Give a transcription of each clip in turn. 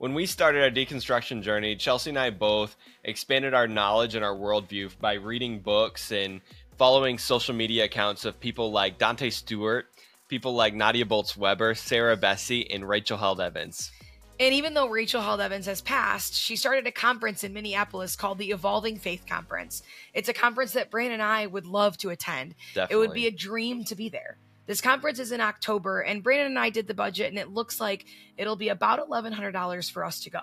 When we started our deconstruction journey, Chelsea and I both expanded our knowledge and our worldview by reading books and following social media accounts of people like Dante Stewart, people like Nadia Bolz Weber, Sarah Bessey, and Rachel Held Evans. And even though Rachel Held Evans has passed, she started a conference in Minneapolis called the Evolving Faith Conference. It's a conference that Brandon and I would love to attend. Definitely. It would be a dream to be there. This conference is in October, and Brandon and I did the budget, and it looks like it'll be about $1,100 for us to go.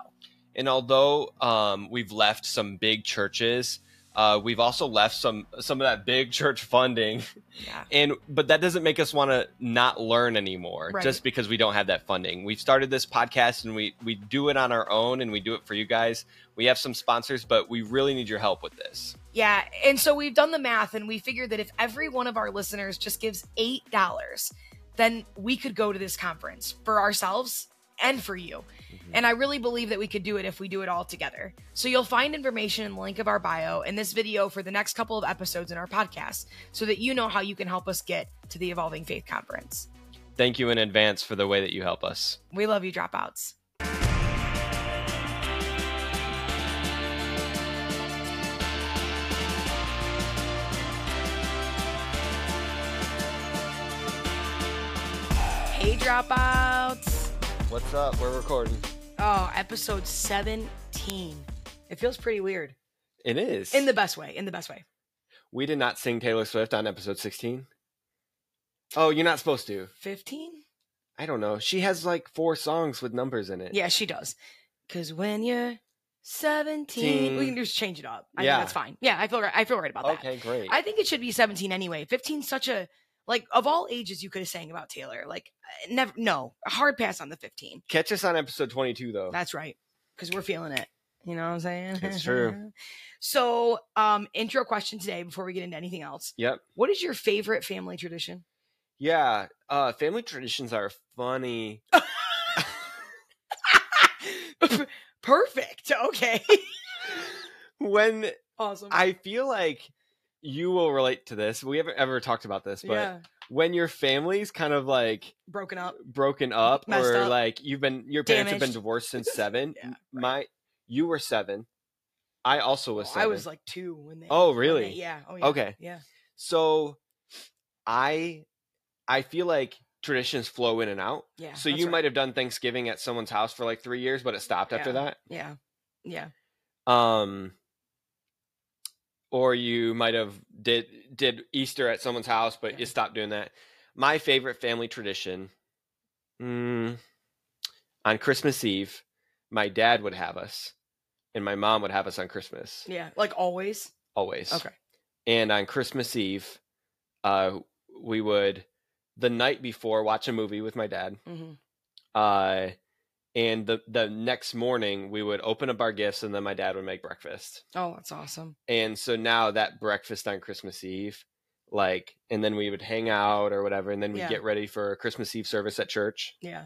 And although um, we've left some big churches, uh, we've also left some some of that big church funding, Yeah. and but that doesn't make us want to not learn anymore Right. just because we don't have that funding. We've started this podcast and we we do it on our own and we do it for you guys. We have some sponsors, but we really need your help with this. Yeah. And so we've done the math, and we figured that if every one of our listeners just gives $8, then we could go to this conference for ourselves and for you. Mm-hmm. And I really believe that we could do it if we do it all together. So you'll find information in the link of our bio in this video for the next couple of episodes in our podcast so that you know how you can help us get to the Evolving Faith Conference. Thank you in advance for the way that you help us. We love you, dropouts. Dropouts. What's up? We're recording. Oh, episode 17. It feels pretty weird. It is. In the best way. In the best way. we did not sing Taylor Swift on episode 16. Oh, you're not supposed to. 15? I don't know. She has like four songs with numbers in it. Yeah, she does. Because when you're 17, we can just change it up. I Yeah. think that's fine. Yeah, I feel right. I feel right about that. Okay, great. I think it should be 17 anyway. 15 such a like of all ages you could have sang about Taylor. Like uh, never no, hard pass on the 15. Catch us on episode 22 though. That's right. Cuz we're feeling it. You know what I'm saying? It's true. so, um intro question today before we get into anything else. Yep. What is your favorite family tradition? Yeah. Uh family traditions are funny. Perfect. Okay. when awesome. I feel like you will relate to this. We haven't ever talked about this, but yeah. when your family's kind of like Broken up. broken up Messed or up. like you've been your parents have been divorced since 7. Yeah, right. My you were 7. I also was Oh, 7. I was like 2 when they Oh, really? they- yeah. Oh yeah. Okay. Yeah. So I I feel like traditions flow in and out. Yeah. So you right. might have done Thanksgiving at someone's house for like 3 years but it stopped after that. Yeah. Yeah. Um or you might have did did Easter at someone's house but you stopped doing that. My favorite family tradition mm, on Christmas Eve, my dad would have us and my mom would have us on Christmas Yeah. Like always. always. Okay. and on Christmas Eve, uh, we would the night before watch a movie with my dad. hmm Uh, and the the next morning we would open up our gifts, and then my dad would make breakfast. Oh, that's awesome. And so now that breakfast on Christmas Eve, like, and then we would hang out or whatever, and then we Yeah. get ready for a Christmas Eve service at church. Yeah.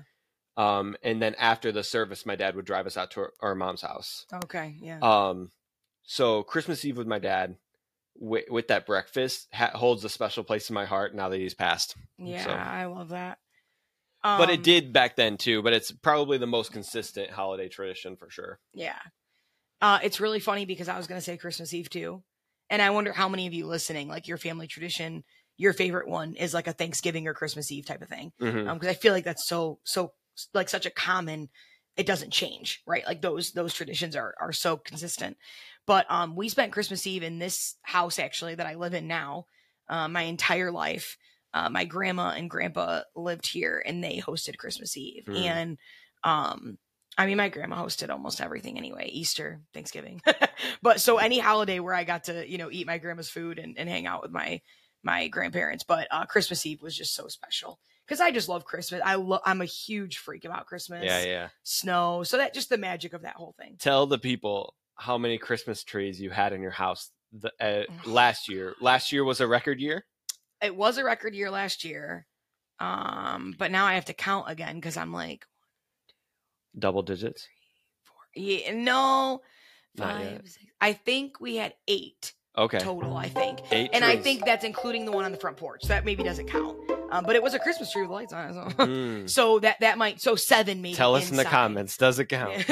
Um, and then after the service, my dad would drive us out to our, our mom's house. Okay. Yeah. Um, so Christmas Eve with my dad, with, with that breakfast, ha- holds a special place in my heart now that he's passed. yeah. so- I love that. But it Um, did back then too. But it's probably the most consistent holiday tradition for sure. Yeah. Uh, it's really funny because I was going to say Christmas Eve too. And I wonder how many of you listening, like your family tradition, your favorite one is like a Thanksgiving or Christmas Eve type of thing. Mhm. Um, cause I feel like that's so, so like such a common, it doesn't change, right? Like those, those traditions are, are so consistent. But, um, we spent Christmas Eve in this house actually that I live in now, uh, my entire life. Uh, my grandma and grandpa lived here and they hosted Christmas Eve. Hmm. And, um, I mean, my grandma hosted almost everything anyway, Easter, Thanksgiving. but so any holiday where I got to, you know, eat my grandma's food and, and hang out with my, my grandparents. But uh, Christmas Eve was just so special because I just love Christmas. I love, I'm a huge freak about Christmas, Yeah, yeah. snow. So that just the magic of that whole thing. Tell the people how many Christmas trees you had in your house the, uh, last year. Last year was a record year. It was a record year last year. Um, but now I have to count again because I'm like, Double digits. yeah, no, five, six. I think we had eight Okay. total. I think. Eight and I think that's including the one on the front porch. So that maybe doesn't count. Um, but it was a Christmas tree with lights on it. So, Mm. so that that might so seven maybe. Tell us in the comments. Does it count?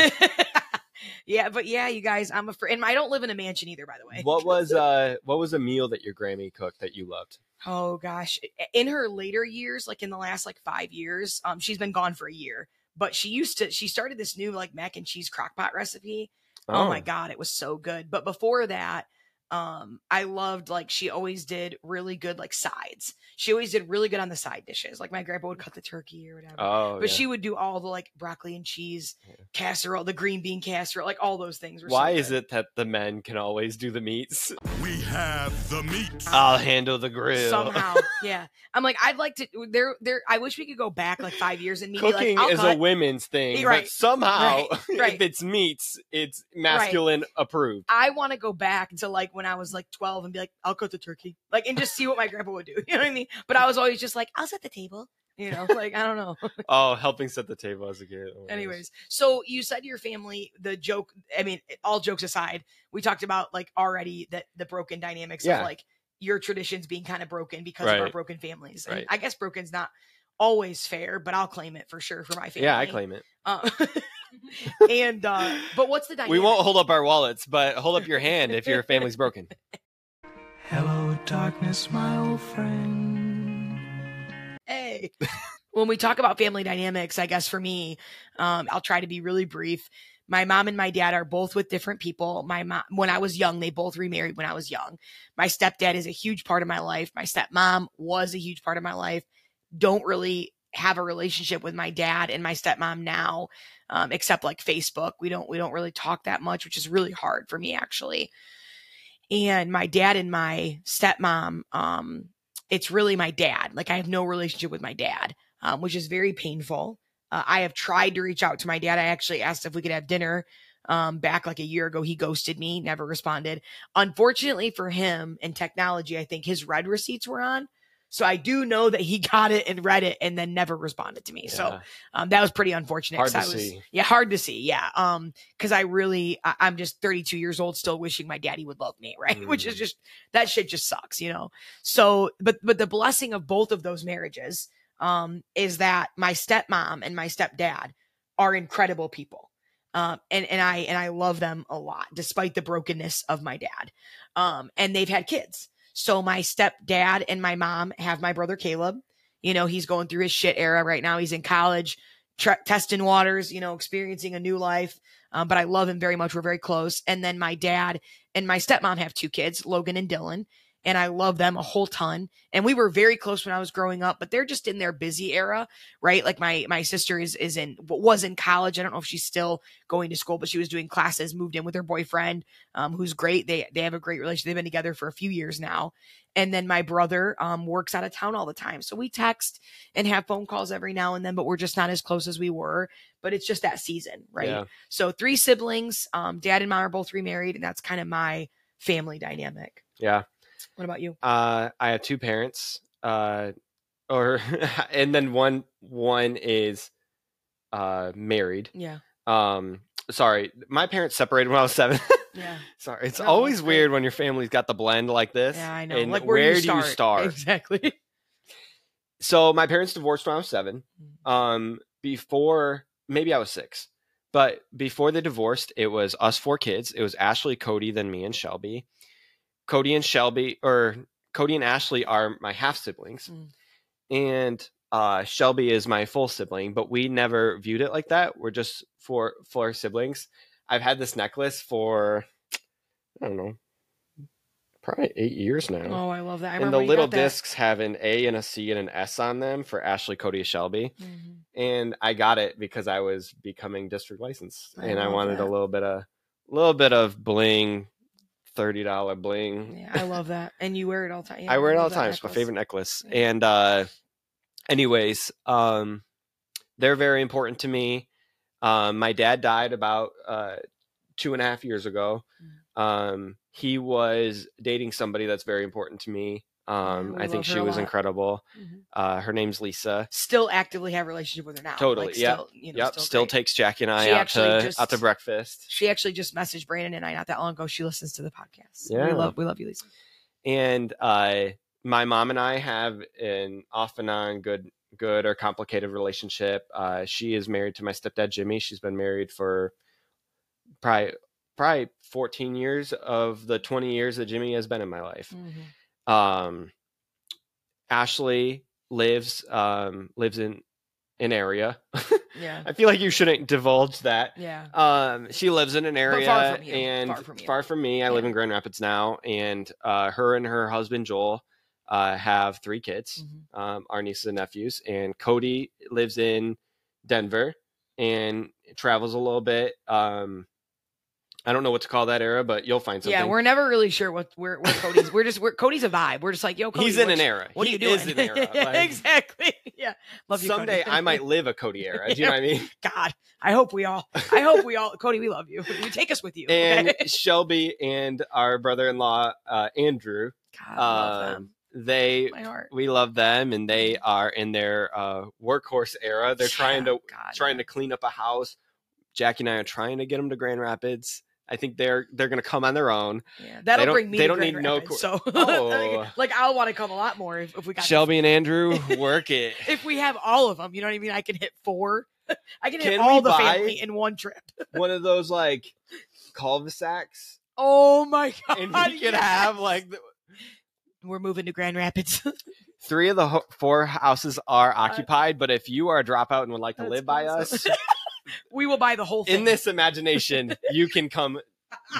yeah, but yeah, you guys, I'm a fr- and I don't live in a mansion either, by the way. What was uh what was a meal that your Grammy cooked that you loved? Oh gosh, in her later years, like in the last like five years, um, she's been gone for a year. But she used to. She started this new like mac and cheese crockpot recipe. Oh. my god, it was so good. But before that, um, I loved like she always did really good like sides. She always did really good on the side dishes. Like my grandpa would cut the turkey or whatever. Oh, but yeah. she would do all the like broccoli and cheese casserole, the green bean casserole, like all those things. Were so Why is it that the men can always do the meats? We have the meat. I'll handle the grill. somehow? yeah, I'm like I'd like to. There, there. I wish we could go back like five years and me be Cooking like, I'll is cut. a women's thing, Right. but somehow, Right, right. if it's meats, it's masculine approved. I want to go back to like when I was like 12 and be like, I'll cut the turkey, like, and just see what my grandpa would do. You know what I mean? But I was always just like, I'll set the table. You know, like I don't know. Oh, helping set the table as a kid. Oh Anyways, so you said your family, the joke. I mean, all jokes aside, we talked about like already that the broken dynamics Yeah. of like your traditions being kind of broken because of our broken families. Right. I guess broken's not always fair, but I'll claim it for sure for my family. Yeah, I claim it. Uh, and uh, but what's the dynamic? We won't hold up our wallets, but hold up your hand if your family's broken. Hello, darkness, my old friend. hey when we talk about family dynamics i guess for me um, i'll try to be really brief my mom and my dad are both with different people my mom when i was young they both remarried when i was young my stepdad is a huge part of my life my stepmom was a huge part of my life don't really have a relationship with my dad and my stepmom now um, except like facebook we don't we don't really talk that much which is really hard for me actually and my dad and my stepmom um it's really my dad. Like I have no relationship with my dad, um, which is very painful. Uh, I have tried to reach out to my dad. I actually asked if we could have dinner um, back like a year ago. He ghosted me, never responded. Unfortunately for him and technology, I think his read receipts were on. So I do know that he got it and read it and then never responded to me. So um, that was pretty unfortunate. Hard 'cause to I was, see. Yeah, hard to see. Yeah. Um, because I really, I, I'm just 32 years old, still wishing my daddy would love me, right? Which is Mm. just that shit just sucks, you know. So, but but the blessing of both of those marriages, um, is that my stepmom and my stepdad are incredible people. Um, and and I and I love them a lot, despite the brokenness of my dad. Um, and they've had kids. So my stepdad and my mom have my brother Caleb. You know, he's going through his shit era right now. He's in college, testing waters, you know, experiencing a new life. Um, but I love him very much. We're very close. And then my dad and my stepmom have two kids, Logan and Dylan. And I love them a whole ton. And we were very close when I was growing up, but they're just in their busy era, right? Like my my sister is is in was in college. I don't know if she's still going to school, but she was doing classes, moved in with her boyfriend, um, who's great. They they have a great relationship. They've been together for a few years now. And then my brother um, works out of town all the time. So we text and have phone calls every now and then, but we're just not as close as we were. But it's just that season, right? Yeah. So three siblings, um, dad and mom are both remarried, and that's kind of my family dynamic. Yeah. What about you? Uh, I have two parents, uh, or and then one one is uh married. Yeah. Um, sorry, my parents separated when I was seven. Yeah. sorry, it's No, always weird when your family's got the blend like this. Yeah, I know. And like where, where do do you you start? start? Exactly. So my parents divorced when I was seven. Mm. Um, before maybe I was six, but before they divorced, it was us four kids. It was Ashley, Cody, then me and Shelby. Cody and Shelby, or Cody and Ashley, are my half siblings, Mm. and uh, Shelby is my full sibling. But we never viewed it like that. We're just four four siblings. I've had this necklace for I don't know, probably eight years now Oh, I love that. I and the little discs have an A and a C and an S on them for Ashley, Cody, and Shelby. Mhm. And I got it because I was becoming district licensed, I and I wanted that. a little bit of, a little bit of bling, thirty dollar bling. Yeah, I love that. And you wear it all the time. Yeah, I wear it all the time. It's my favorite necklace. Yeah. And uh, anyways, um, they're very important to me. Um, my dad died about uh, two and a half years ago. Mm. Um, he was dating somebody that's very important to me. Um, we I think she was lot. incredible. Mhm. Uh, her name's Lisa. Still actively have a relationship with her now. Totally, Like, yeah. Still, you know, yep, still, great. takes Jackie and I She out to just- out to breakfast. She actually just messaged Brandon and I not that long ago. She listens to the podcast. Yeah. we love we love you, Lisa. And uh, my mom and I have an off and on good good or complicated relationship. Uh, she is married to my stepdad Jimmy. She's been married for probably probably 14 years of the 20 years that Jimmy has been in my life. Mhm. Um, Ashley lives um, lives in an area. Yeah. I feel like you shouldn't divulge that. Yeah. Um, she lives in an area far from and Far from you. me. I live in Grand Rapids now, and uh, her and her husband Joel uh, have three kids, Mhm. um, our nieces and nephews, and Cody lives in Denver and travels a little bit. Um, I don't know what to call that era, but you'll find something. Yeah, we're never really sure what where, where Cody's. we're just we're Cody's a vibe. We're just like, yo, Cody, He's in an era. What he are you doing? is an era. Like, exactly. Yeah. Love you. someday. I might live a Cody era. Do you know what I mean? God, I hope we all. I hope we all. Cody, we love you. You take us with you. And okay? Shelby and our brother-in-law uh, Andrew, God, love them. um, they My heart. we love them and they are in their uh, workhorse era. They're trying to God, trying yeah. to clean up a house. Jackie and I are trying to get them to Grand Rapids. I think they're they're going to come on their own. Yeah, that'll bring me. they don't need no co- so Oh. like I'll want to come a lot more if, if we got Shelby and Andrew, work it. If we have all of them, you know what I mean. I can hit four. I can hit all the family in one trip. One of those like cul-de-sacs, Oh my god! and we could yes. have like the, We're moving to Grand Rapids. three of the ho- four houses are uh, occupied. But if you are a dropout and would like to live by awesome. us, we will buy the whole thing. in this imagination, you can come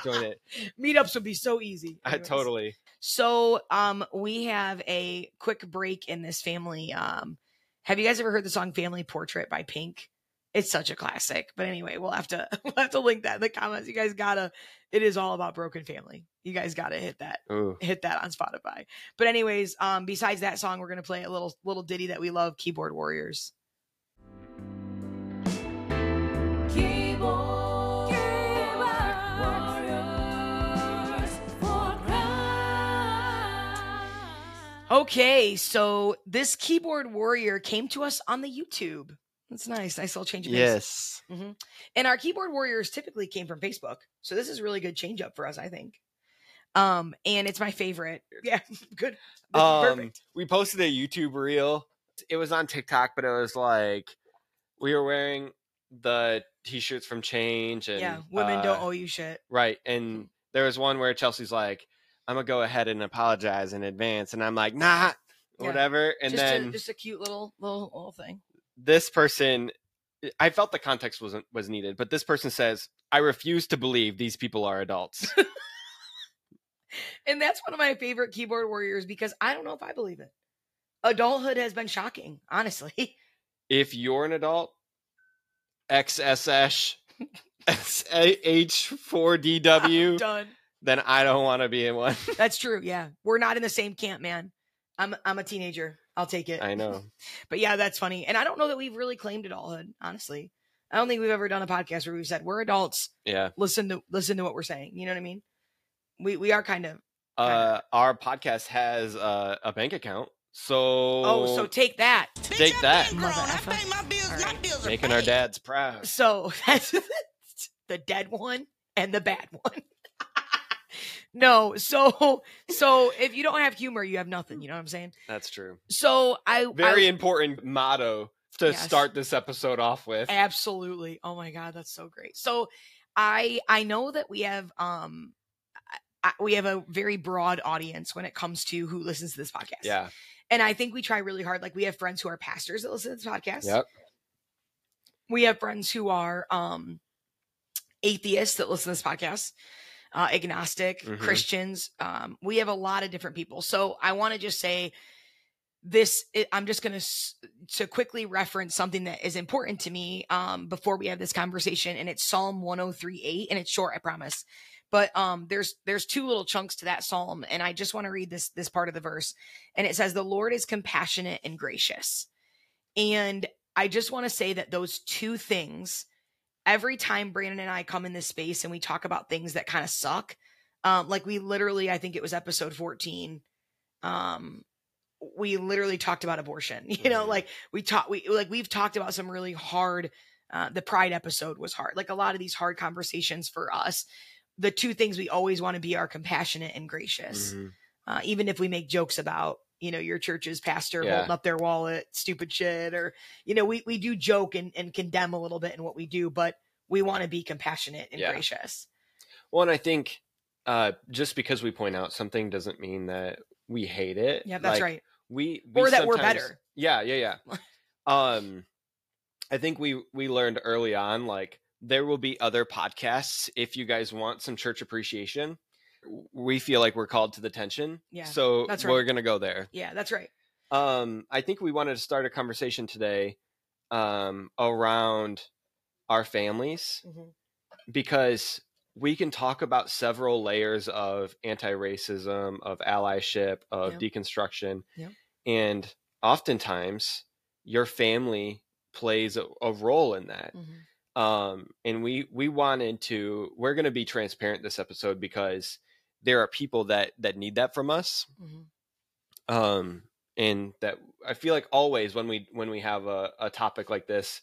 join it. meetups would be so easy. I totally. So, um, we have a quick break in this family. Um, have you guys ever heard the song "Family Portrait" by Pink? It's such a classic. But anyway, we'll have to we'll have to link that in the comments. You guys gotta. It is all about broken family. You guys gotta hit that Ooh. hit that on Spotify. But anyways, um, besides that song, we're gonna play a little little ditty that we love, Keyboard Warriors. Okay, so this keyboard warrior came to us on the YouTube. That's nice. Nice little change of pace. Yes. And our keyboard warriors typically came from Facebook. So this is really good change up for us, I think. Um, and it's my favorite. Yeah, good. Um, perfect. we posted a YouTube reel. It was on TikTok, but it was like we were wearing the t-shirts from Change and Yeah, women uh, don't owe you shit. right. And there was one where Chelsea's like, "I'm gonna go ahead and apologize in advance," and I'm like, "Nah." Yeah. Whatever, and just then a, just a cute little little little thing. this person, I felt the context wasn't was needed, but this person says, "I refuse to believe these people are adults." And that's one of my favorite keyboard warriors because I don't know if I believe it. Adulthood has been shocking, honestly. if you're an adult, XSH, H4DW, Done. Then I don't want to be in one. That's true. Yeah, we're not in the same camp, man. I'm I'm a teenager. I'll take it. I know. But yeah, that's funny. And I don't know that we've really claimed adulthood, honestly. I don't think we've ever done a podcast where we've said we're adults. Yeah. Listen to listen to what we're saying. You know what I mean? We we are kind of. Uh, our podcast has uh, a bank account. So, Oh, so take that. take that. Mother effer. All right. Making our dads proud. So that's the dead one and the bad one. No, so so if you don't have humor, you have nothing. You know what I'm saying? That's true. So I Very I, important motto to Yes. start this episode off with. absolutely. Oh my god, that's so great. So I I know that we have um I, we have a very broad audience when it comes to who listens to this podcast. Yeah. And I think we try really hard. Like we have friends who are pastors that listen to this podcast. Yep. We have friends who are um atheists that listen to this podcast, uh, agnostic, Mhm. Christians. Um, we have a lot of different people. So I want to just say this I'm just going to to quickly reference something that is important to me um before we have this conversation and it's Psalm 103:8 and it's short I promise. But um there's there's two little chunks to that psalm and I just want to read this this part of the verse and it says the Lord is compassionate and gracious. And I just want to say that those two things every time Brandon and I come in this space and we talk about things that kind of suck um like we literally I think it was episode 14 um we literally talked about abortion you know Mhm. like we talked we like we've talked about some really hard uh the pride episode was hard like a lot of these hard conversations for us the two things we always want to be are compassionate and gracious Mhm. uh, even if we make jokes about you know, your church's pastor Yeah. holding up their wallet, stupid shit, or you know, we we do joke and, and condemn a little bit in what we do, but we want to be compassionate and Yeah. gracious. Well, and I think uh, just because we point out something doesn't mean that we hate it. Yeah, that's Like, right. We, we Or that we're better. Yeah, yeah, yeah. um, I think we we learned early on like there will be other podcasts if you guys want some church appreciation. We feel like we're called to the tension. Yeah, So that's we're gonna go there. Yeah, that's right. Um, I think we wanted to start a conversation today um, around our families Mhm. because we can talk about several layers of anti-racism, of allyship, of Yep. deconstruction, Yep. and oftentimes your family plays a, a role in that. Mhm. Um, and we we wanted to. We're going to be transparent this episode because there are people that that need that from us Mhm. um and that i feel like always when we when we have a, a topic like this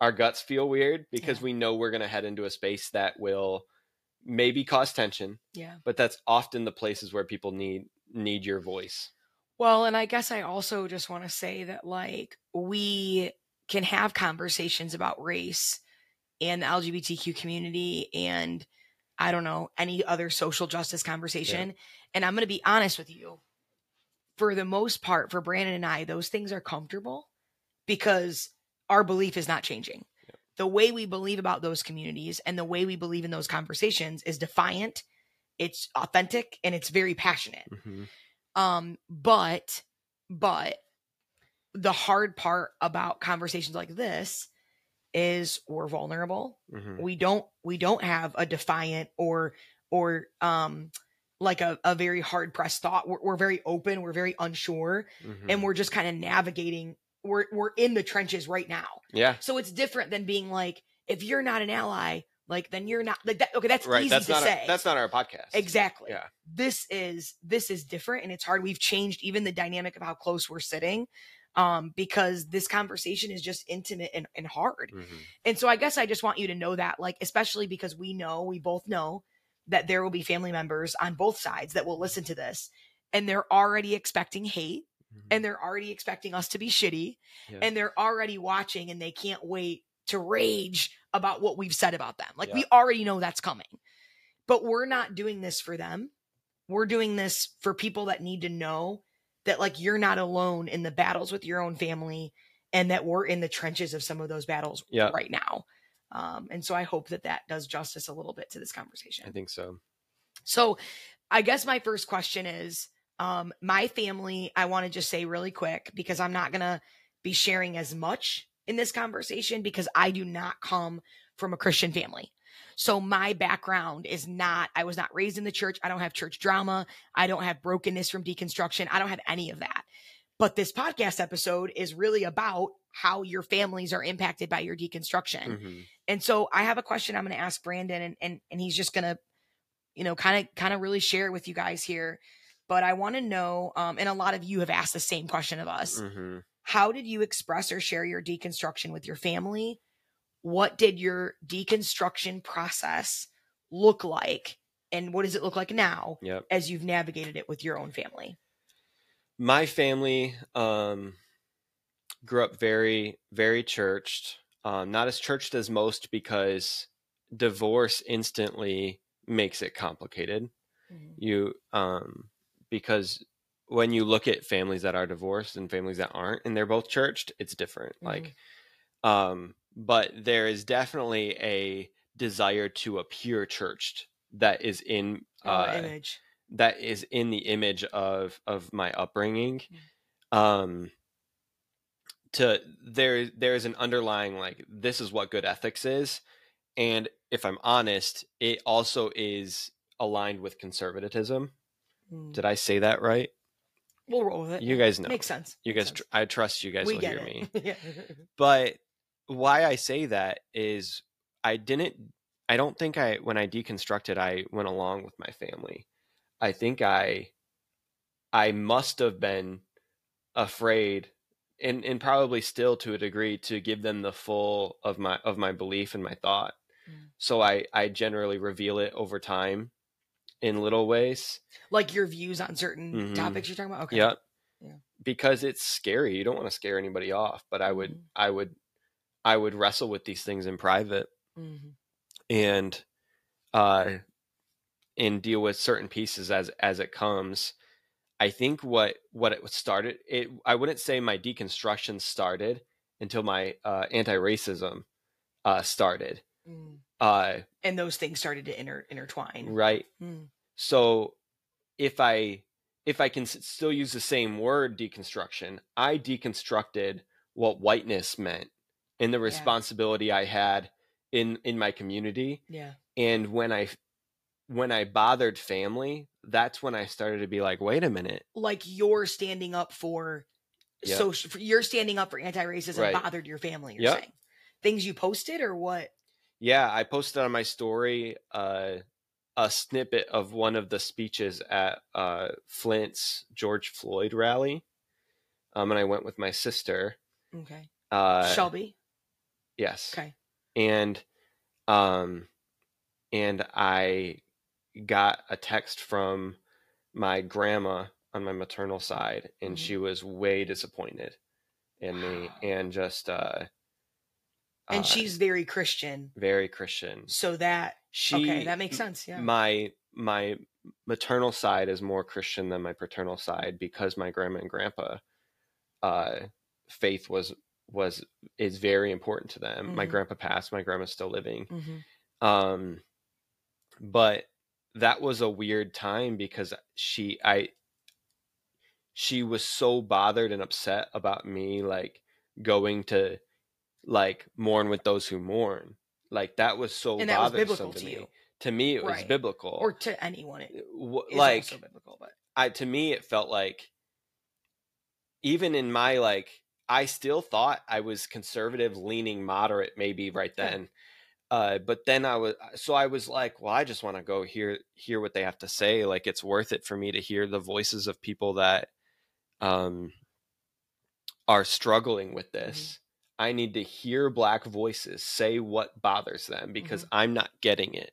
our guts feel weird because Yeah. we know we're going to head into a space that will maybe cause tension Yeah. but that's often the places where people need need your voice Well, and I guess I also just want to say that like we can have conversations about race and the LGBTQ community and I don't know, any other social justice conversation. And I'm going to be honest with you. For the most part, for Brandon and I, those things are comfortable because our belief is not changing. The way we believe about those communities and the way we believe in those conversations is defiant, it's authentic, and it's very passionate. Um, but but the hard part about conversations like this is we're vulnerable. Mhm. We don't we don't have a defiant or or um like a, a very hard pressed thought. We're, we're very open, we're very unsure, Mhm. and we're just kind of navigating. We're we're in the trenches right now. yeah So it's different than being like, if you're not an ally, like then you're not like that. Okay, that's right easy that's to say. our, that's not our podcast Exactly. Yeah. This is this is different and it's hard. We've changed even the dynamic of how close we're sitting um because this conversation is just intimate and, and hard. Mhm. And so I guess I just want you to know that like especially because we know, we both know that there will be family members on both sides that will listen to this and they're already expecting hate Mhm. and they're already expecting us to be shitty Yeah. and they're already watching and they can't wait to rage about what we've said about them. Like Yeah. we already know that's coming. But we're not doing this for them. We're doing this for people that need to know that like you're not alone in the battles with your own family and that we're in the trenches of some of those battles Yeah. right now. Um, and so I hope that that does justice a little bit to this conversation. i think so So I guess my first question is um my family, I want to just say really quick because I'm not going to be sharing as much in this conversation because I do not come from a Christian family. So my background is not I was not raised in the church. I don't have church drama. I don't have brokenness from deconstruction. I don't have any of that. But this podcast episode is really about how your families are impacted by your deconstruction. Mhm. And so I have a question I'm going to ask Brandon and and and he's just going to you know kind of kind of really share it with you guys here. But I want to know um and a lot of you have asked the same question of us. Mhm. How did you express or share your deconstruction with your family? What did your deconstruction process look like? And what does it look like now yep. as you've navigated it with your own family? my family um grew up very very churched um not as churched as most because divorce instantly makes it complicated. You um because when you look at families that are divorced and families that aren't and they're both churched it's different like um but there is definitely a desire to appear churched that is in Oh, uh, image. that is in the image of of my upbringing Mm. um to there there is an underlying like this is what good ethics is and if i'm honest it also is aligned with conservatism Mm. did i say that right We'll roll with it. you guys know Makes sense. you Makes guys sense. tr- i trust you guys we will hear me yeah. but why I say that is I didn't I don't think I when I deconstructed I went along with my family. I think I I must have been afraid and and probably still to a degree to give them the full of my of my belief and my thought. Mm. So I I generally reveal it over time in little ways. like your views on certain Mhm. topics you're talking about. Okay. Yep. Yeah. because it's scary. You don't want to scare anybody off, but I would Mhm. I would I would wrestle with these things in private Mhm. and uh and deal with certain pieces as as it comes. I think what what it started it I wouldn't say my deconstruction started until my uh anti-racism uh started. Mm. Uh And those things started to inter- intertwine. right. Mm. So if I if I can s- still use the same word deconstruction, I deconstructed what whiteness meant and the responsibility I had in in my community Yeah. and when I when I bothered family, that's when I started to be like, wait a minute. Like you're standing up for Yeah. social, you're standing up for anti-racism Right. bothered your family. You're Yep. saying things you posted or what? Yeah, I posted on my story uh, a snippet of one of the speeches at uh, Flint's George Floyd rally. Um, and I went with my sister. Okay. Uh, Shelby. Yes. Okay. And um and I got a text from my grandma on my maternal side and Mhm. she was way disappointed in me and just uh And uh, she's very Christian. very Christian. So that She okay, that makes sense. Yeah. My my maternal side is more Christian than my paternal side because my grandma and grandpa uh faith was was is very important to them. My Mhm. grandpa passed, my grandma's still living. hmm Um but that was a weird time because she I she was so bothered and upset about me like going to like mourn with those who mourn. Like that was so And that was bothersome biblical to, to me. you. To me it was Right. biblical. Or to anyone, it W- is like biblical. But I to me it felt like even in my like I still thought I was conservative leaning moderate maybe right then. Uh but then I was so I was like, well I just want to go hear hear what they have to say like it's worth it for me to hear the voices of people that um are struggling with this. I need to hear black voices say what bothers them because I'm not getting it.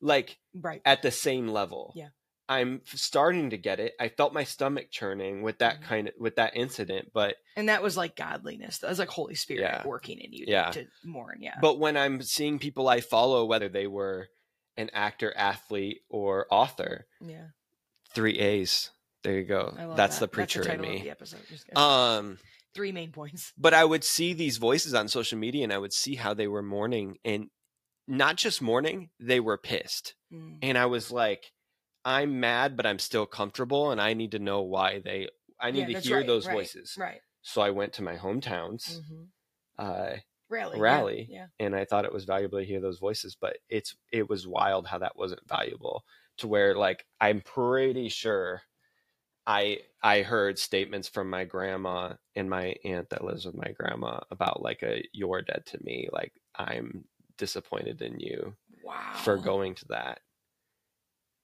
Like right. at the same level. Yeah. I'm starting to get it. I felt my stomach churning with that Mhm. kind of with that incident, but And that was like godliness. That was like Holy Spirit Yeah. working in you to, Yeah. to mourn. Yeah. but when I'm seeing people I follow whether they were an actor, athlete or author, yeah. 3 A's. There you go. That's that. the preacher That's the in title of the me. episode. Um Three main points. but I would see these voices on social media and I would see how they were mourning and not just mourning, they were pissed. Mm. And I was like, I'm mad, but I'm still comfortable and I need to know why they I need Yeah, to hear right, those right, voices. Right. So I went to my hometowns hmm uh, Rally. yeah, rally, Yeah. and I thought it was valuable to hear those voices. But it's it was wild how that wasn't valuable to where like I'm pretty sure I I heard statements from my grandma and my aunt that lives with my grandma about like a you're dead to me, like I'm disappointed in you Wow. for going to that,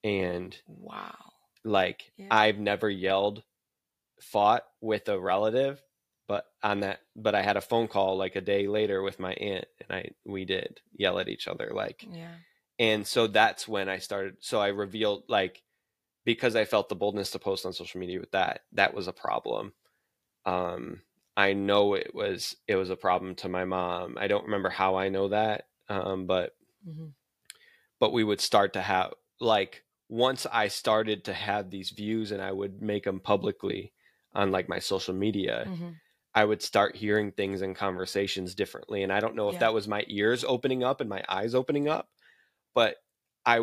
and Wow. like Yeah. I've never yelled, fought with a relative, but on that, but I had a phone call like a day later with my aunt, and I we did yell at each other, like, Yeah. and so that's when I started. So I revealed like because I felt the boldness to post on social media with that, that was a problem. Um, I know it was it was a problem to my mom. I don't remember how I know that, um, but hmm but we would start to have like once I started to have these views and I would make them publicly on like my social media, hmm I would start hearing things and conversations differently. And I don't know if Yeah. that was my ears opening up and my eyes opening up, but I,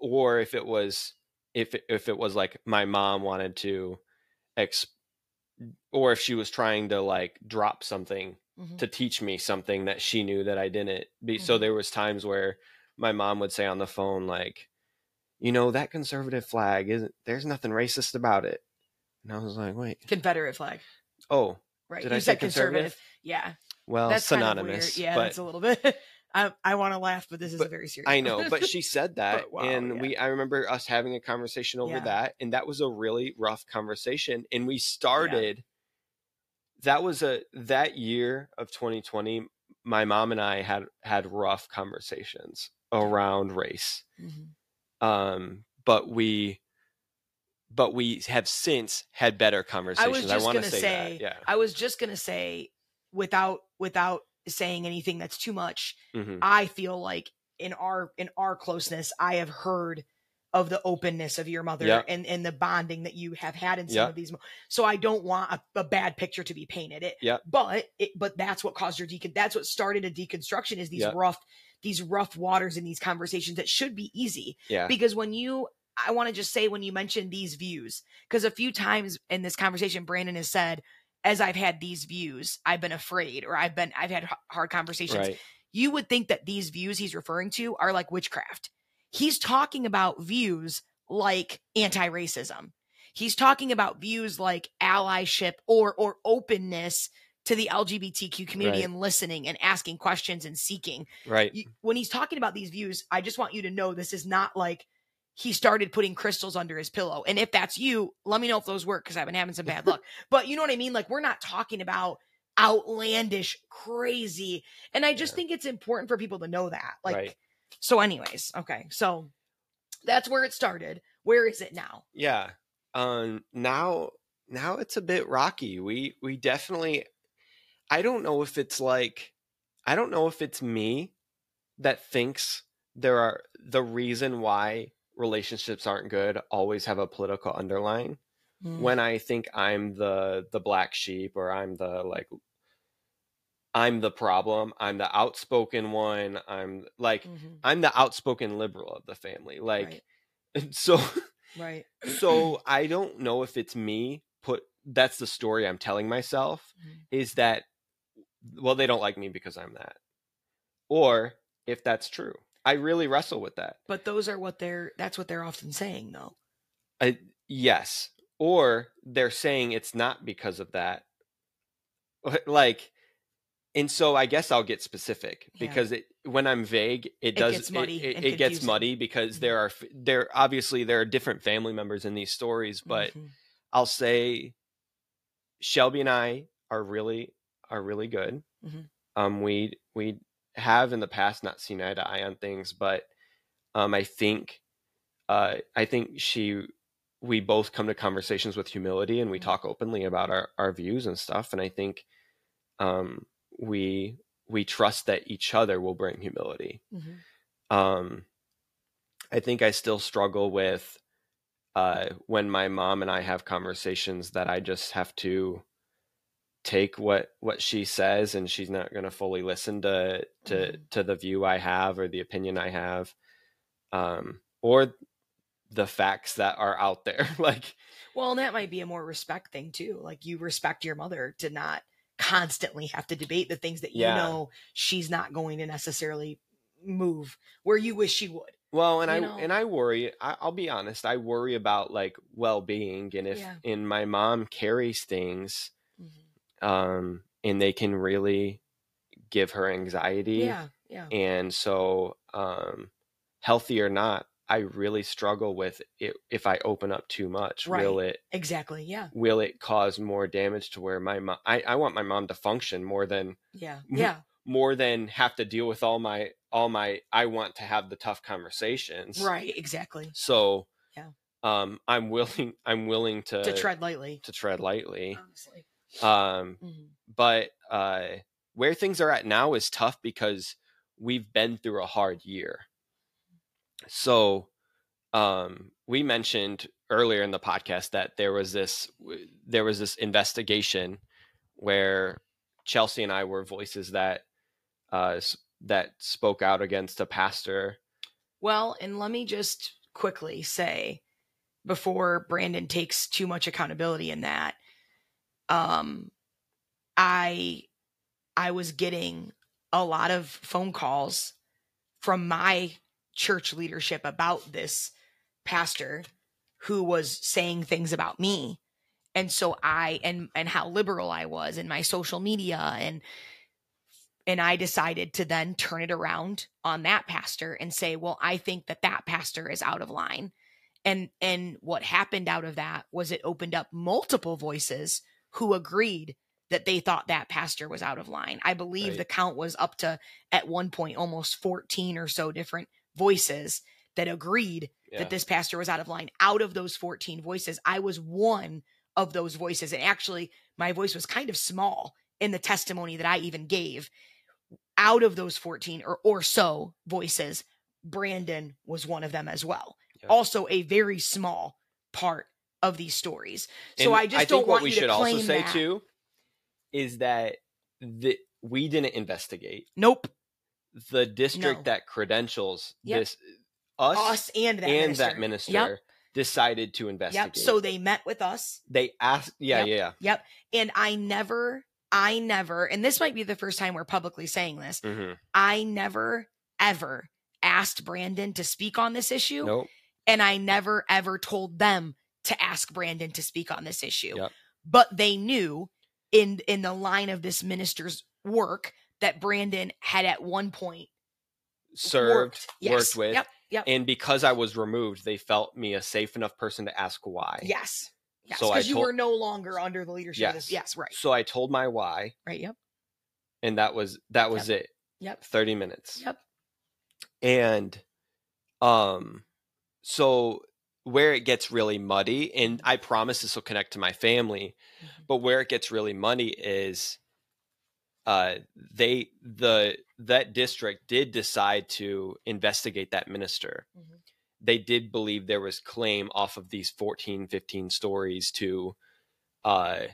or if it was, if it, if it was like my mom wanted to, ex, or if she was trying to like drop something hmm to teach me something that she knew that I didn't. Be so Mhm. there was times where my mom would say on the phone like, you know, that conservative flag isn't there's nothing racist about it. And I was like, wait. Confederate flag. Oh, Right. Did you I say said conservative. conservative? Yeah. well, that's synonymous. Kind of. Yeah, but that's a little bit. I, I want to laugh, but this is But very serious. I know, but she said that, wow, and yeah. we I remember us having a conversation over Yeah. that, and that was a really rough conversation. And we started. That was a that year of 2020. My mom and I had had rough conversations around race, Mhm. Um, but we, but we have since had better conversations. I, just want to say, say- that. Yeah. I was just gonna say, without without saying anything that's too much, Mhm. I feel like in our in our closeness, I have heard of the openness of your mother Yeah. and and the bonding that you have had in some Yeah. of these. mo- So I don't want a, a bad picture to be painted. It, Yeah. But it, but that's what caused your decon. That's what started a deconstruction. Is these Yeah. rough these rough waters in these conversations that should be easy Yeah. because when you i want to just say when you mentioned these views because a few times in this conversation brandon has said as i've had these views i've been afraid or i've been i've had hard conversations Right. you would think that these views he's referring to are like witchcraft he's talking about views like anti-racism he's talking about views like allyship or or openness to the lgbtq community Right. and listening and asking questions and seeking Right. you, when he's talking about these views, I just want you to know this is not like he started putting crystals under his pillow. And if that's you, let me know if those work because I've been having some bad luck. But you know what I mean? Like we're not talking about outlandish, crazy. And I just Yeah. think it's important for people to know that. Like, Right. so, anyways, okay. So that's where it started. Where is it now? Yeah. Um now now it's a bit rocky. We we definitely I don't know if it's like I don't know if it's me that thinks there are the reason why relationships aren't good always have a political underlying. Mm. When I think I'm the the black sheep or I'm the like I'm the problem, I'm the outspoken one, I'm like Mhm. I'm the outspoken liberal of the family. Like Right. so Right. so I don't know if it's me put that's the story I'm telling myself Mhm. is that well they don't like me because I'm that. Or if that's true. I really wrestle with that. But those are what they're, that's what they're often saying though. I yes. Or they're saying it's not because of that. Like and so I guess I'll get specific Yeah. because it when I'm vague, it, does gets muddy it, it, it gets muddy because Mhm. there are there obviously there are different family members in these stories, but Mhm. I'll say Shelby and I are really are really good. Mhm. Um, we we have in the past not seen eye to eye on things, but um, I think uh, I think she we both come to conversations with humility and we Mhm. talk openly about our our views and stuff. And I think um, we we trust that each other will bring humility Mhm. um i think i still struggle with uh when my mom and i have conversations that i just have to take what what she says and she's not going to fully listen to to Mhm. to the view i have or the opinion i have um or the facts that are out there like Well, and that might be a more respect thing too. Like you respect your mother to not constantly have to debate the things that you Yeah. know she's not going to necessarily move where you wish she would. well and i know? and i worry I, i'll be honest i worry about like well-being and if Yeah. and my mom carries things Mm-hmm. Um, and they can really give her anxiety. Yeah, yeah. And so, um, healthy or not, I really struggle with it. If I open up too much, will it Exactly. Yeah. will it cause more damage to where my mom? I, I want my mom to function more than Yeah. Yeah. more than have to deal with all my all my. I want to have the tough conversations. Right. Exactly. So, Yeah. um, I'm willing. I'm willing to to tread lightly. to tread lightly. Honestly. Um, Mhm. but uh, where things are at now is tough because we've been through a hard year. So, um, we mentioned earlier in the podcast that there was this there was this investigation where Chelsea and I were voices that uh, that spoke out against a pastor. Well, and let me just quickly say before Brandon takes too much accountability in that, um, I I was getting a lot of phone calls from my church leadership about this pastor who was saying things about me. And so I and and how liberal I was in my social media and and I decided to then turn it around on that pastor and say, "Well, I think that that pastor is out of line." And and what happened out of that was it opened up multiple voices who agreed that they thought that pastor was out of line. I believe Right. the count was up to at one point almost 14 or so different voices that agreed Yeah. that this pastor was out of line. Out of those 14 voices, I was one of those voices. And actually, my voice was kind of small in the testimony that I even gave. Out of those 14 or, or so voices, Brandon was one of them as well. Yeah. Also, a very small part of these stories. So And I just think don't what want we you should to also say that. too is that the we didn't investigate Nope. the district No. that credentials Yep. this us, Us and that and minister. that minister Yep. decided to investigate. Yep. So they met with us. they asked, yeah, Yep. yeah, yeah. Yep. And I never, I never, and this might be the first time we're publicly saying this. hmm I never, ever asked Brandon to speak on this issue. Nope. And I never, ever told them to ask Brandon to speak on this issue. Yep. But they knew in in the line of this minister's work that Brandon had at one point Served, worked, Yes. worked with, Yep. Yep. and because I was removed, they felt me a safe enough person to ask why. yes. Yes. So I Because you told- were no longer under the leadership of this. Yes. Yes. Right. So I told my why, Right. Yep. and that was that was it. Yep. Thirty minutes. Yep. and um so where it gets really muddy and i promise this will connect to my family Mhm. but where it gets really muddy is uh they the that district did decide to investigate that minister Mhm. they did believe there was claim off of these 14 15 stories to uh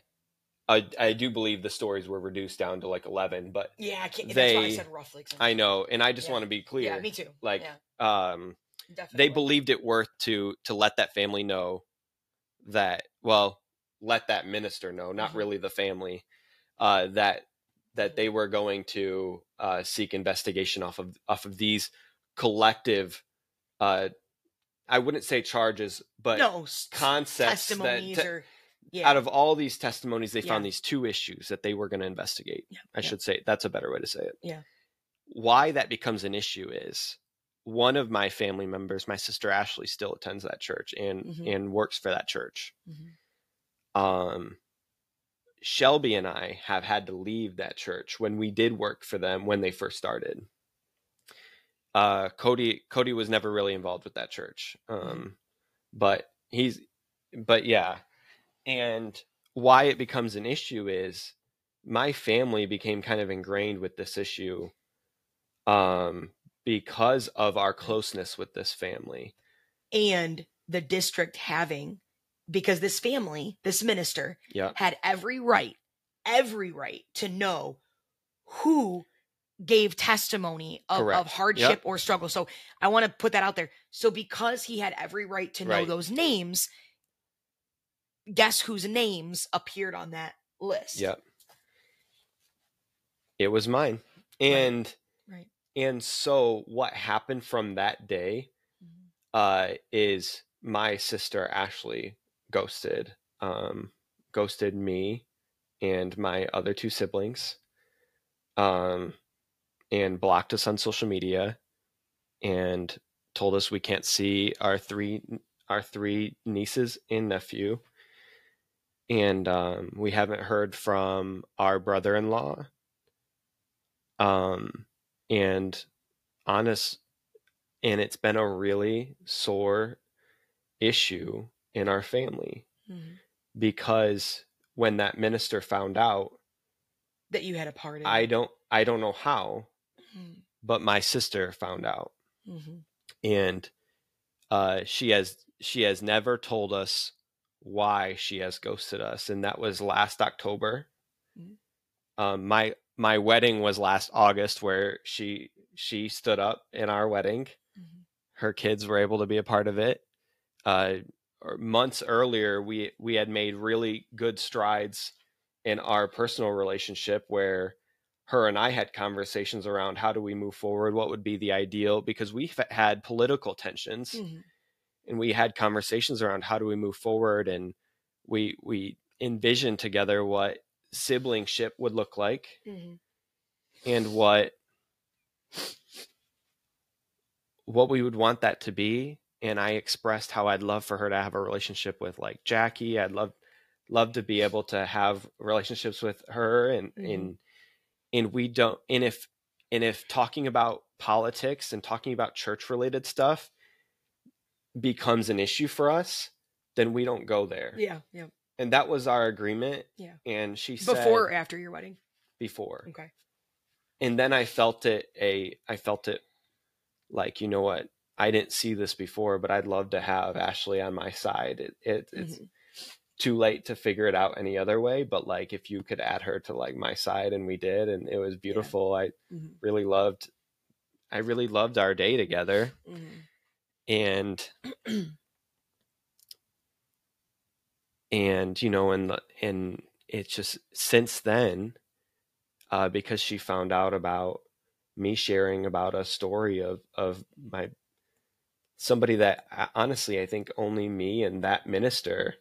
I, I do believe the stories were reduced down to like 11 but Yeah. I can't, that's why I They- said roughly. i know and i just Yeah. want to be clear Yeah. Me too. like yeah, um definitely. they believed it worth to to let that family know that well let that minister know not Mhm. really the family uh that that they were going to uh seek investigation off of off of these collective uh i wouldn't say charges but no concepts that testimonies te- or yeah. out of all these testimonies they found these two issues that they were going to investigate Yeah, i yeah. should say that's a better way to say it Yeah. why that becomes an issue is one of my family members my sister ashley still attends that church and Mhm. and works for that church Mhm. um shelby and i have had to leave that church when we did work for them when they first started uh cody cody was never really involved with that church um but he's but yeah and why it becomes an issue is my family became kind of ingrained with this issue um because of our closeness with this family and the district having because this family, this minister, yeah had every right, every right to know who gave testimony of, of hardship or struggle. So I want to put that out there. So because he had every right to know Right. those names, guess whose names appeared on that list? Yep. It was mine. And Right. And so what happened from that day Mhm. uh is my sister Ashley ghosted um ghosted me and my other two siblings um and blocked us on social media and told us we can't see our three our three nieces and nephew and um, we haven't heard from our brother-in-law um and honest and it's been a really sore issue in our family Mhm. because when that minister found out That you had a part in. i don't i don't know how Mhm. but my sister found out Mhm. and uh she has she has never told us why she has ghosted us and that was last october Mhm. um my my wedding was last august where she she stood up in our wedding Mhm. her kids were able to be a part of it uh months earlier we we had made really good strides in our personal relationship where her and I had conversations around how do we move forward what would be the ideal because we had political tensions Mhm. and we had conversations around how do we move forward and we we envisioned together what siblingship would look like Mhm. and what what we would want that to be and i expressed how i'd love for her to have a relationship with like jackie i'd love love to be able to have relationships with her and Mhm. and and we don't and if and if talking about politics and talking about church related stuff becomes an issue for us, then we don't go there. Yeah, yeah. And that was our agreement. Yeah. And she said Before or after your wedding? before. Okay. And then I felt it a I felt it like, you know what? I didn't see this before, but I'd love to have Ashley on my side. It, it it's Mhm. too late to figure it out any other way, but like if you could add her to like my side and we did and it was beautiful. I Mhm. really loved I really loved our day together Mhm. and and you know and and it's just since then uh because she found out about me sharing about a story of of my somebody that uh, honestly I think only me and that minister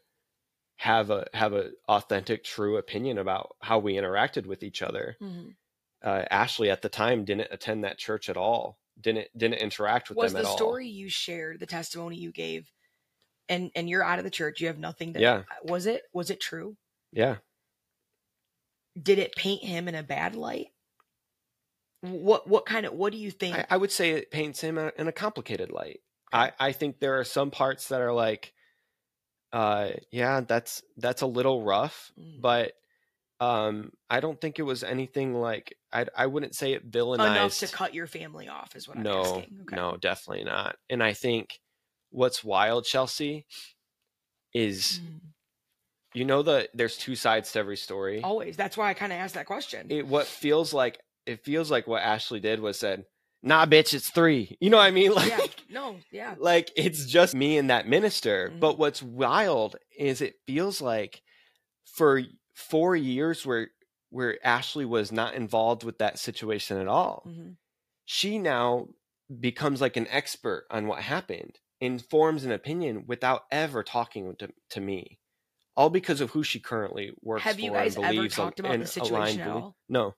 have a have a authentic true opinion about how we interacted with each other Mhm. uh, Ashley at the time didn't attend that church at all. Didn't didn't interact with Was them the at story you shared, the testimony you gave, and and you're out of the church, you have nothing to Yeah. was it was it true? Yeah, Did it paint him in a bad light? What what kind of what do you think? I, I would say it paints him in a complicated light. I I think there are some parts that are like, uh, yeah, that's that's a little rough, Mm. but um, I don't think it was anything like I I wouldn't say it villainized. enough to cut your family off is what I'm no, asking. Okay. no, definitely not. And I think what's wild, Chelsea, is Mm. you know the there's two sides to every story. Always. That's why I kind of asked that question. it what feels like it feels like what Ashley did was said, "Nah, bitch, it's three. You know what I mean? Like, yeah. No. Yeah. like it's just me and that minister. Mhm. But what's wild is it feels like for four years where where Ashley was not involved with that situation at all, hmm she now becomes like an expert on what happened, informs an opinion without ever talking to, to me. All because of who she currently works Have for Have you guys ever talked about the situation at all? No.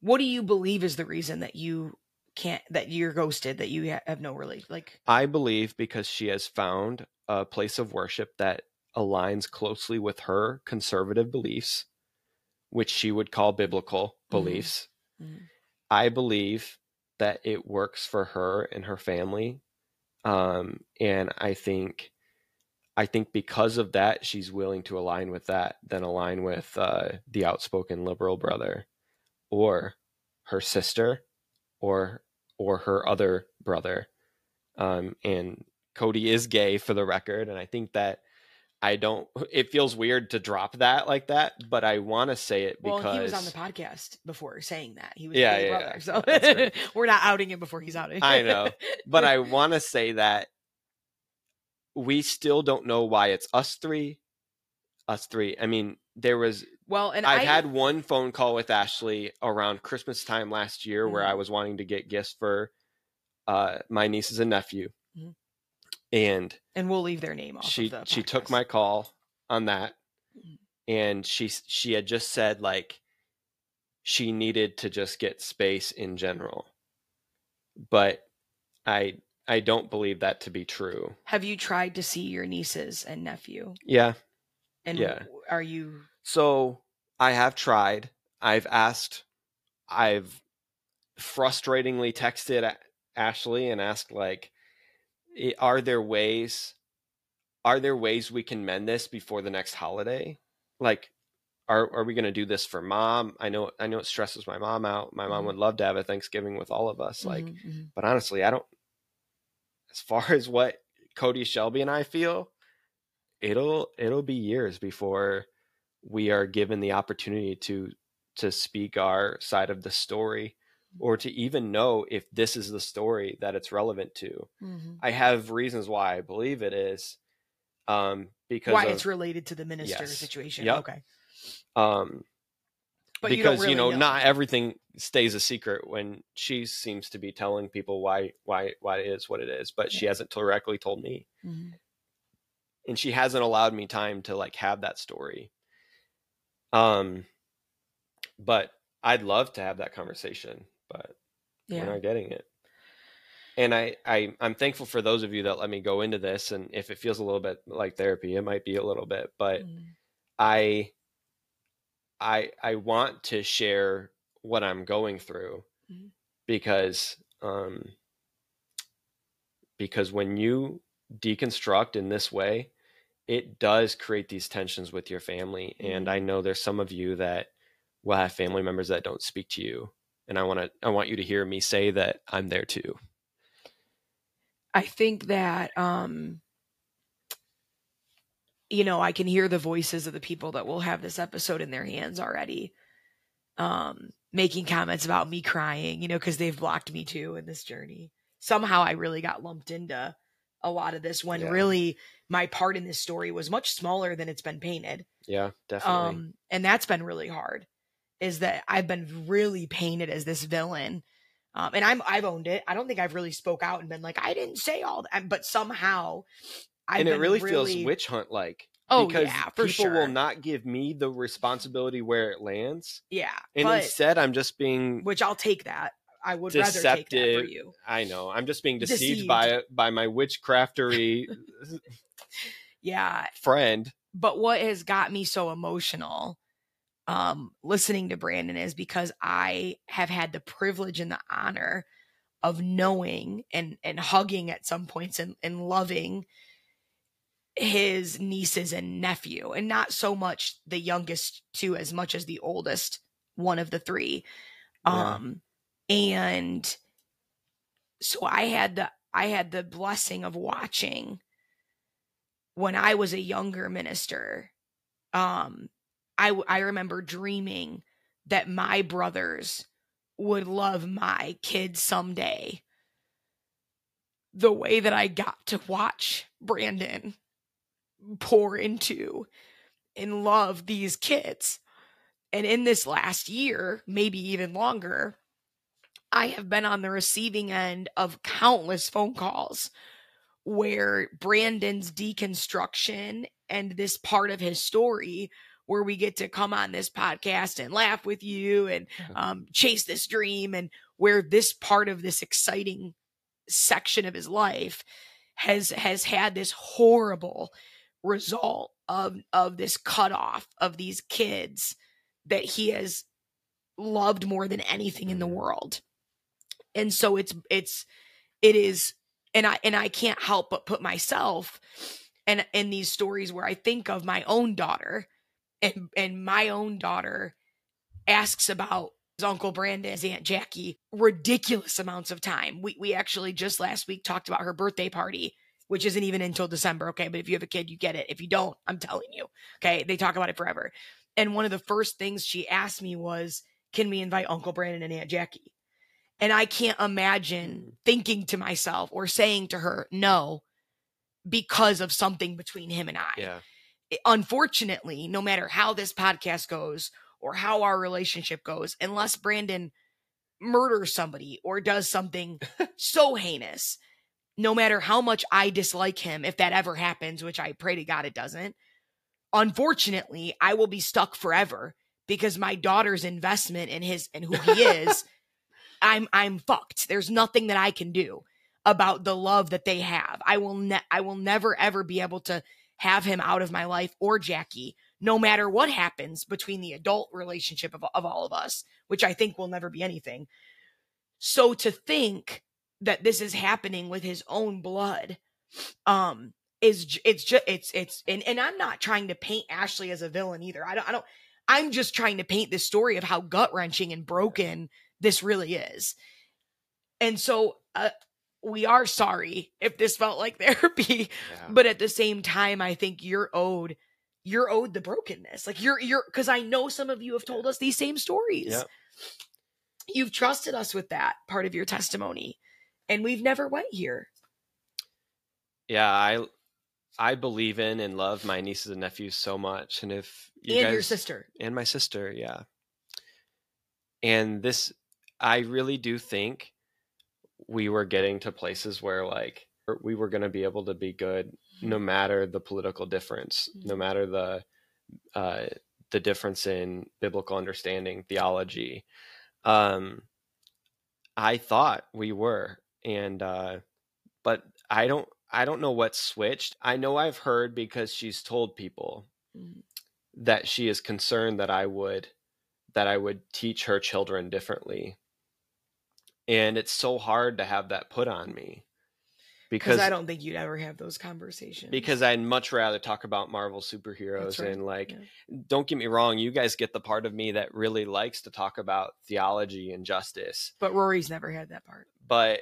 What do you believe is the reason that you can't that you're ghosted that you have no really like? I believe because she has found a place of worship that aligns closely with her conservative beliefs, which she would call biblical beliefs. Mhm. I believe that it works for her and her family. Um, and I think I think because of that, she's willing to align with that than align with uh, the outspoken liberal brother or her sister or or her other brother. Um, and Cody is gay for the record, and I think that I don't. It feels weird to drop that like that, but I want to say it because Well, he was on the podcast before saying that he was Yeah, yeah, brother, yeah. so right. we're not outing him before he's outing. I know, but I want to say that we still don't know why it's us three. Us three. I mean, there was well, and I've I had one phone call with Ashley around Christmas time last year where I was wanting to get gifts for uh, my nieces and nephew. And and we'll leave their name off. she of she took my call on that, Mhm. and she she had just said like she needed to just get space in general, but I I don't believe that to be true. Have you tried to see your nieces and nephew? Yeah, And Yeah. are you? So I have tried. I've asked. I've frustratingly texted Ashley and asked like, "I- "Are there ways? Are there ways we can mend this before the next holiday? Like, are are we going to do this for mom? I know I know it stresses my mom out. My mom Mhm. would love to have a Thanksgiving with all of us. Like, Mhm, mhm. but honestly, I don't. As far as what Cody Shelby and I feel, it'll it'll be years before we are given the opportunity to to speak our side of the story or to even know if this is the story that it's relevant to. Mhm. I have reasons why I believe it is. Um because Why of, it's related to the minister Yes. situation? Yep. Okay, um but you because really you know, not everything stays a secret when she seems to be telling people why why why it is what it is but she hasn't directly told me Mhm. and she hasn't allowed me time to like have that story um but i'd love to have that conversation but Yeah. we're not getting it and I, I i'm thankful for those of you that let me go into this and if it feels a little bit like therapy it might be a little bit but Mhm. I I I want to share what I'm going through Mhm. because um because when you deconstruct in this way, it does create these tensions with your family. And I know there's some of you that will have family members that don't speak to you. And I want to I want you to hear me say that I'm there too. I think that um you know, I can hear the voices of the people that will have this episode in their hands already. Um making comments about me crying, you know, cuz they've blocked me too in this journey. Somehow I really got lumped into a lot of this when Yeah. really my part in this story was much smaller than it's been painted. Yeah, definitely. Um, and that's been really hard. Is that I've been really painted as this villain, um, and I'm I've owned it. I don't think I've really spoke out and been like I didn't say all that, but somehow, I've and it been really, feels witch hunt like. Oh, because yeah, for people sure. will not give me the responsibility where it lands. yeah, And but instead I'm just being which I'll take that. I would rather take that for deceptive. you. I know. I'm just being deceived, Deceived. by by my witchcraftery Yeah, friend. but what has got me so emotional um listening to Brandon is because I have had the privilege and the honor of knowing and and hugging at some points and, and loving his nieces and nephew and not so much the youngest two as much as the oldest one of the three Yeah. um and so i had the i had the blessing of watching when i was a younger minister um i i remember dreaming that my brothers would love my kids someday. The way that i got to watch brandon pour into and love these kids. And in this last year maybe even longer I have been on the receiving end of countless phone calls where Brandon's deconstruction and this part of his story, where we get to come on this podcast and laugh with you and um, chase this dream, and where this part of this exciting section of his life has has had this horrible result of of this cutoff of these kids that he has loved more than anything in the world. And so it's it's it is and i and i can't help but put myself and in these stories where i think of my own daughter and and my own daughter asks about his uncle brandon his aunt jackie ridiculous amounts of time. We we actually just last week talked about her birthday party which isn't even until december okay? But if you have a kid you get it. If you don't i'm telling you okay? They talk about it forever. And one of the first things she asked me was can we invite uncle brandon and aunt jackie? And I can't imagine mm. thinking to myself or saying to her, no, because of something between him and I. Yeah. Unfortunately, no matter how this podcast goes or how our relationship goes, unless Brandon murders somebody or does something so heinous, no matter how much I dislike him, if that ever happens, which I pray to God it doesn't, unfortunately, I will be stuck forever because my daughter's investment in his and who he is I'm I'm fucked. There's nothing that I can do about the love that they have. I will ne- I will never ever be able to have him out of my life or Jackie, no matter what happens between the adult relationship of, of all of us, which I think will never be anything. So to think that this is happening with his own blood, um, is it's just it's it's and and I'm not trying to paint Ashley as a villain either. I don't I don't. I'm just trying to paint this story of how gut wrenching and broken this really is. And so uh, we are sorry if this felt like therapy, Yeah. but at the same time, I think you're owed you're owed the brokenness. Like you're you're because I know some of you have told us these same stories. Yep. You've trusted us with that part of your testimony, and we've never went here. yeah, I I believe in and love my nieces and nephews so much. And if you and guys, your sister. and my sister, yeah. And this, I really do think we were getting to places where like we were going to be able to be good no matter the political difference, no Mhm. matter the uh, the difference in biblical understanding, theology. Um, I thought we were, and uh, but I don't. I don't know what switched. I know I've heard because she's told people Mhm. that she is concerned that I would that I would teach her children differently. And it's so hard to have that put on me because I don't think you'd ever have those conversations. because I'd much rather talk about Marvel superheroes right, and like yeah. don't get me wrong, you guys get the part of me that really likes to talk about theology and justice. but Rory's never had that part. But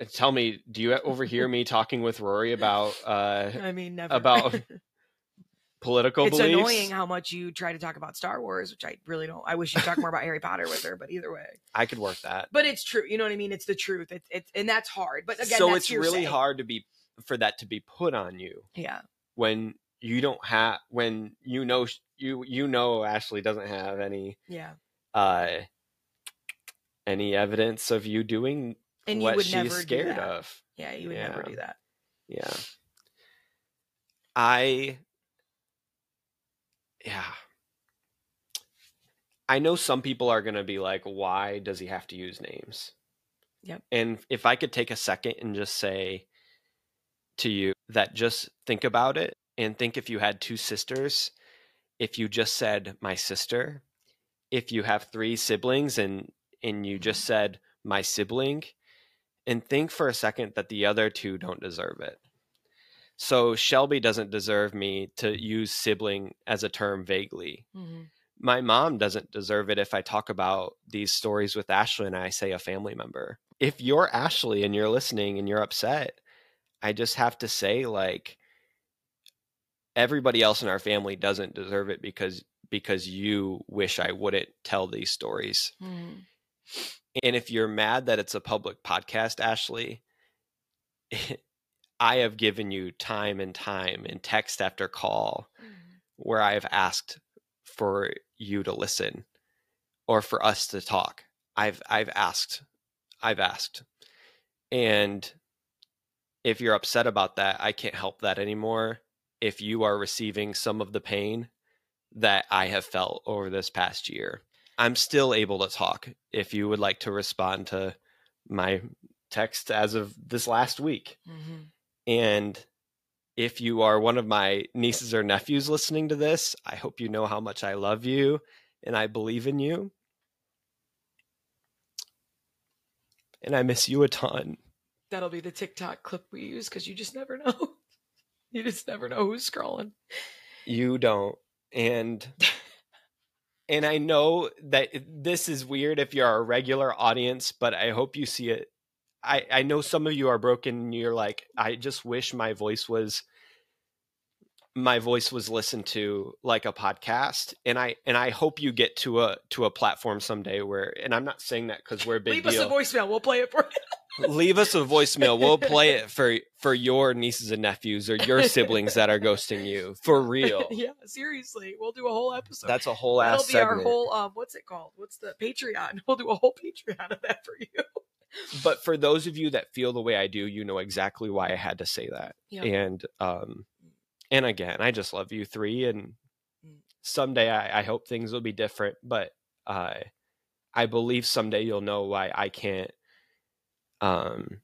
uh, tell me, do you overhear me talking with Rory about uh I mean, never About political it's beliefs? annoying how much you try to talk about Star Wars, which I really don't. I wish you talk more about Harry Potter with her, but either way. I could work that. But it's true. You know what I mean? It's the truth. It's it's and that's hard. But again, so it's really hard to be for that to be put on you Yeah. when you don't have when you know you you know Ashley doesn't have any Yeah. uh any evidence of you doing And you what would she's scared of. Yeah, you would never do that. Yeah. I yeah. I know some people are going to be like why does he have to use names? Yep. And if I could take a second and just say to you that just think about it and think if you had two sisters, if you just said my sister, if you have three siblings and and you just mm-hmm. said my sibling, and think for a second that the other two don't deserve it. So Shelby doesn't deserve me to use sibling as a term vaguely. Mhm. My mom doesn't deserve it if I talk about these stories with Ashley and I say a family member. If you're Ashley and you're listening and you're upset, I just have to say like everybody else in our family doesn't deserve it because because you wish I wouldn't tell these stories. Mhm. And if you're mad that it's a public podcast, Ashley, I have given you time and time and text after call where I have asked for you to listen or for us to talk. I've I've asked. I've asked. And if you're upset about that, I can't help that anymore. If you are receiving some of the pain that I have felt over this past year, I'm still able to talk. If you would like to respond to my text as of this last week, Mhm. And if you are one of my nieces or nephews listening to this, I hope you know how much I love you and I believe in you. And I miss you a ton. That'll be the TikTok clip we use because you just never know. you just never know who's scrolling. You don't. And and I know that this is weird if you're a regular audience, but I hope you see it. I I know some of you are broken and you're like I just wish my voice was my voice was listened to like a podcast and I and I hope you get to a to a platform someday where and I'm not saying that cuz we're big Leave deal. us a voicemail. We'll play it for you. leave us a voicemail. We'll play it for for your nieces and nephews or your siblings that are ghosting you for real. yeah, seriously. We'll do a whole episode. That's a whole That'll ass be segment. our whole um what's it called? What's the Patreon? We'll do a whole Patreon of that for you. But for those of you that feel the way I do, you know exactly why I had to say that. Yeah. And um and again, I just love you three and Mm. someday I, I hope things will be different, but uh I believe someday you'll know why I can't um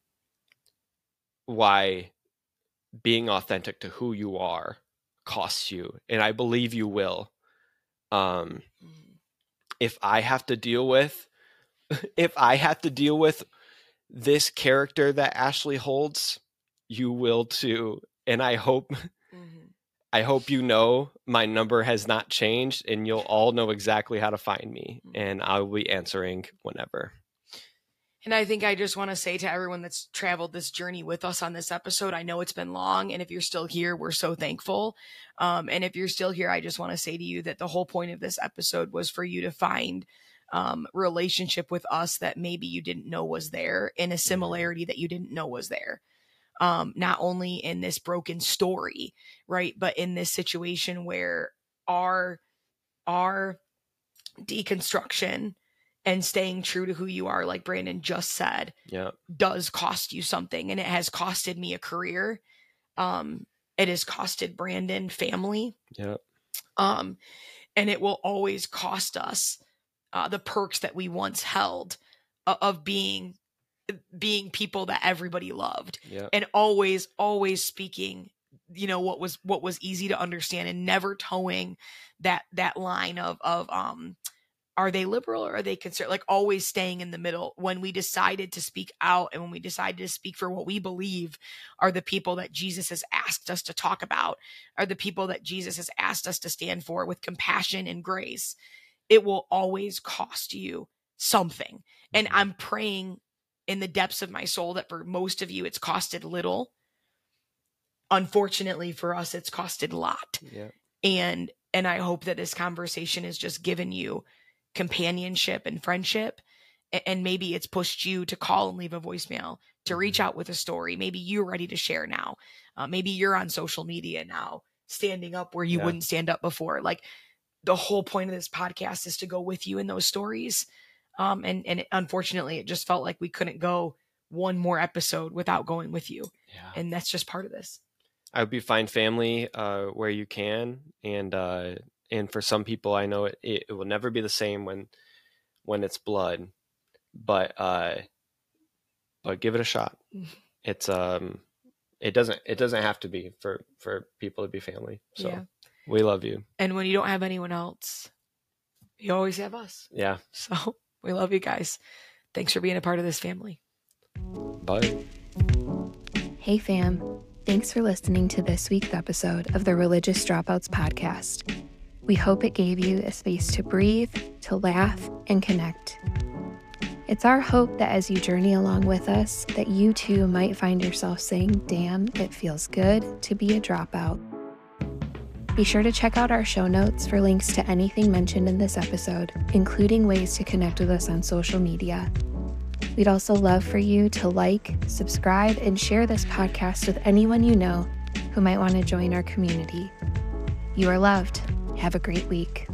why being authentic to who you are costs you and I believe you will. Um if I have to deal with if I have to deal with this character that Ashley holds, you will too. And I hope Mhm. I hope you know my number has not changed and you'll all know exactly how to find me and I'll be answering whenever. And I think I just want to say to everyone that's traveled this journey with us on this episode, I know it's been long. And if you're still here, we're so thankful. Um, and if you're still here, I just want to say to you that the whole point of this episode was for you to find um, relationship with us that maybe you didn't know was there and a similarity that you didn't know was there. Um, not only in this broken story, right, but in this situation where our our deconstruction and staying true to who you are, like Brandon just said, Yeah. does cost you something. And it has costed me a career. Um, it has costed Brandon family. Yeah. Um, and it will always cost us uh, the perks that we once held uh, of being being people that everybody loved Yeah. and always always speaking you know what was what was easy to understand and never toeing that that line of of um are they liberal or are they conservative? Like always staying in the middle. When we decided to speak out and when we decided to speak for what we believe are the people that Jesus has asked us to talk about, are the people that Jesus has asked us to stand for with compassion and grace, it will always cost you something. And I'm praying in the depths of my soul that for most of you, it's costed little. Unfortunately for us, it's costed a lot. Yeah. And and I hope that this conversation has just given you companionship and friendship. And maybe it's pushed you to call and leave a voicemail, to reach out with a story. Maybe you're ready to share now. Uh, maybe you're on social media now, standing up where you Yeah. wouldn't stand up before. Like the whole point of this podcast is to go with you in those stories. Um, and and it, unfortunately, it just felt like we couldn't go one more episode without going with you, Yeah. and that's just part of this. I hope you find family uh, where you can, and uh, and for some people, I know it, it, it will never be the same when when it's blood, but uh, but give it a shot. It's um, it doesn't it doesn't have to be for for people to be family. So Yeah. We love you. And when you don't have anyone else, you always have us. Yeah. So we love you guys. Thanks for being a part of this family. Bye. Hey, fam. Thanks for listening to this week's episode of the Religious Dropouts podcast. We hope it gave you a space to breathe, to laugh, and connect. It's our hope that as you journey along with us, that you too might find yourself saying, damn, it feels good to be a dropout. Be sure to check out our show notes for links to anything mentioned in this episode, including ways to connect with us on social media. We'd also love for you to like, subscribe, and share this podcast with anyone you know who might want to join our community. You are loved. Have a great week.